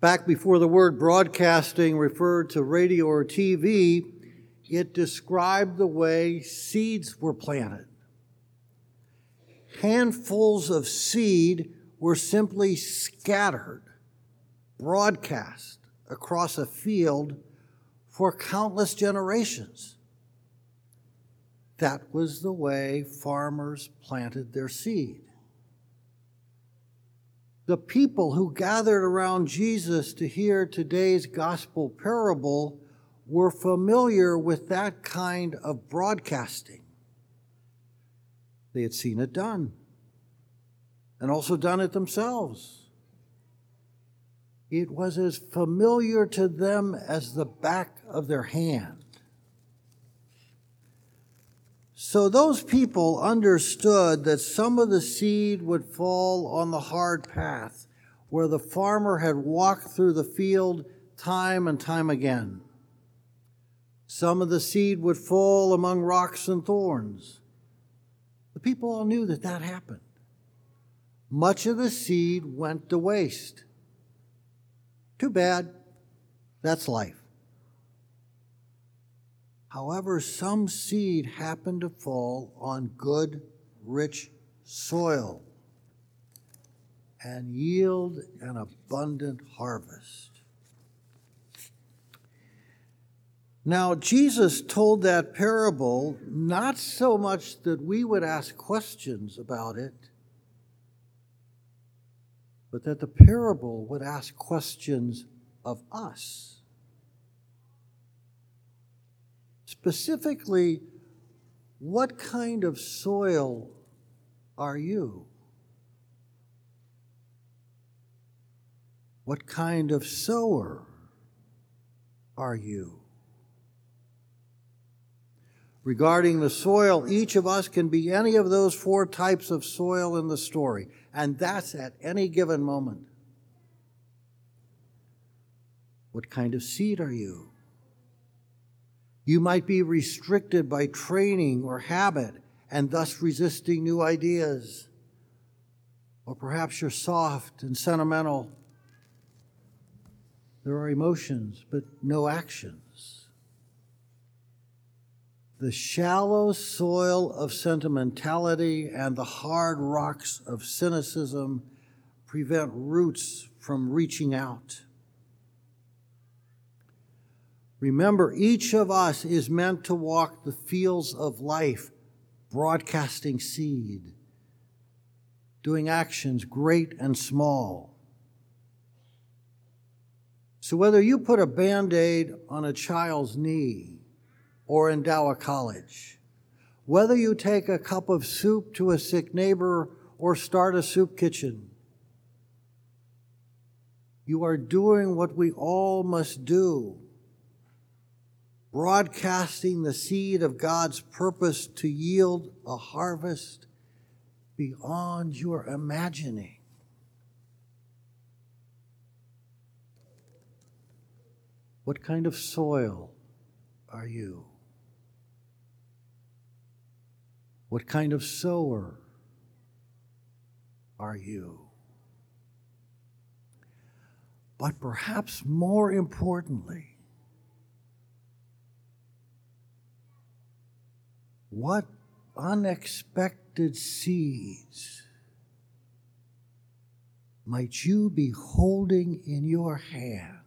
Back before the word broadcasting referred to radio or TV, it described the way seeds were planted. Handfuls of seed were simply scattered, broadcast across a field for countless generations. That was the way farmers planted their seed. The people who gathered around Jesus to hear today's gospel parable were familiar with that kind of broadcasting. They had seen it done and also done it themselves. It was as familiar to them as the back of their hand. So those people understood that some of the seed would fall on the hard path where the farmer had walked through the field time and time again. Some of the seed would fall among rocks and thorns. The people all knew that that happened. Much of the seed went to waste. Too bad. That's life. However, some seed happened to fall on good, rich soil and yield an abundant harvest. Now, Jesus told that parable not so much that we would ask questions about it, but that the parable would ask questions of us. Specifically, what kind of soil are you? What kind of sower are you? Regarding the soil, each of us can be any of those four types of soil in the story, and that's at any given moment. What kind of seed are you? You might be restricted by training or habit and thus resisting new ideas. Or perhaps you're soft and sentimental. There are emotions, but no actions. The shallow soil of sentimentality and the hard rocks of cynicism prevent roots from reaching out. Remember, each of us is meant to walk the fields of life, broadcasting seed, doing actions great and small. So, whether you put a band aid on a child's knee or endow a college, whether you take a cup of soup to a sick neighbor or start a soup kitchen, you are doing what we all must do broadcasting the seed of God's purpose to yield a harvest beyond your imagining. What kind of soil are you? What kind of sower are you? But perhaps more importantly, What unexpected seeds might you be holding in your hand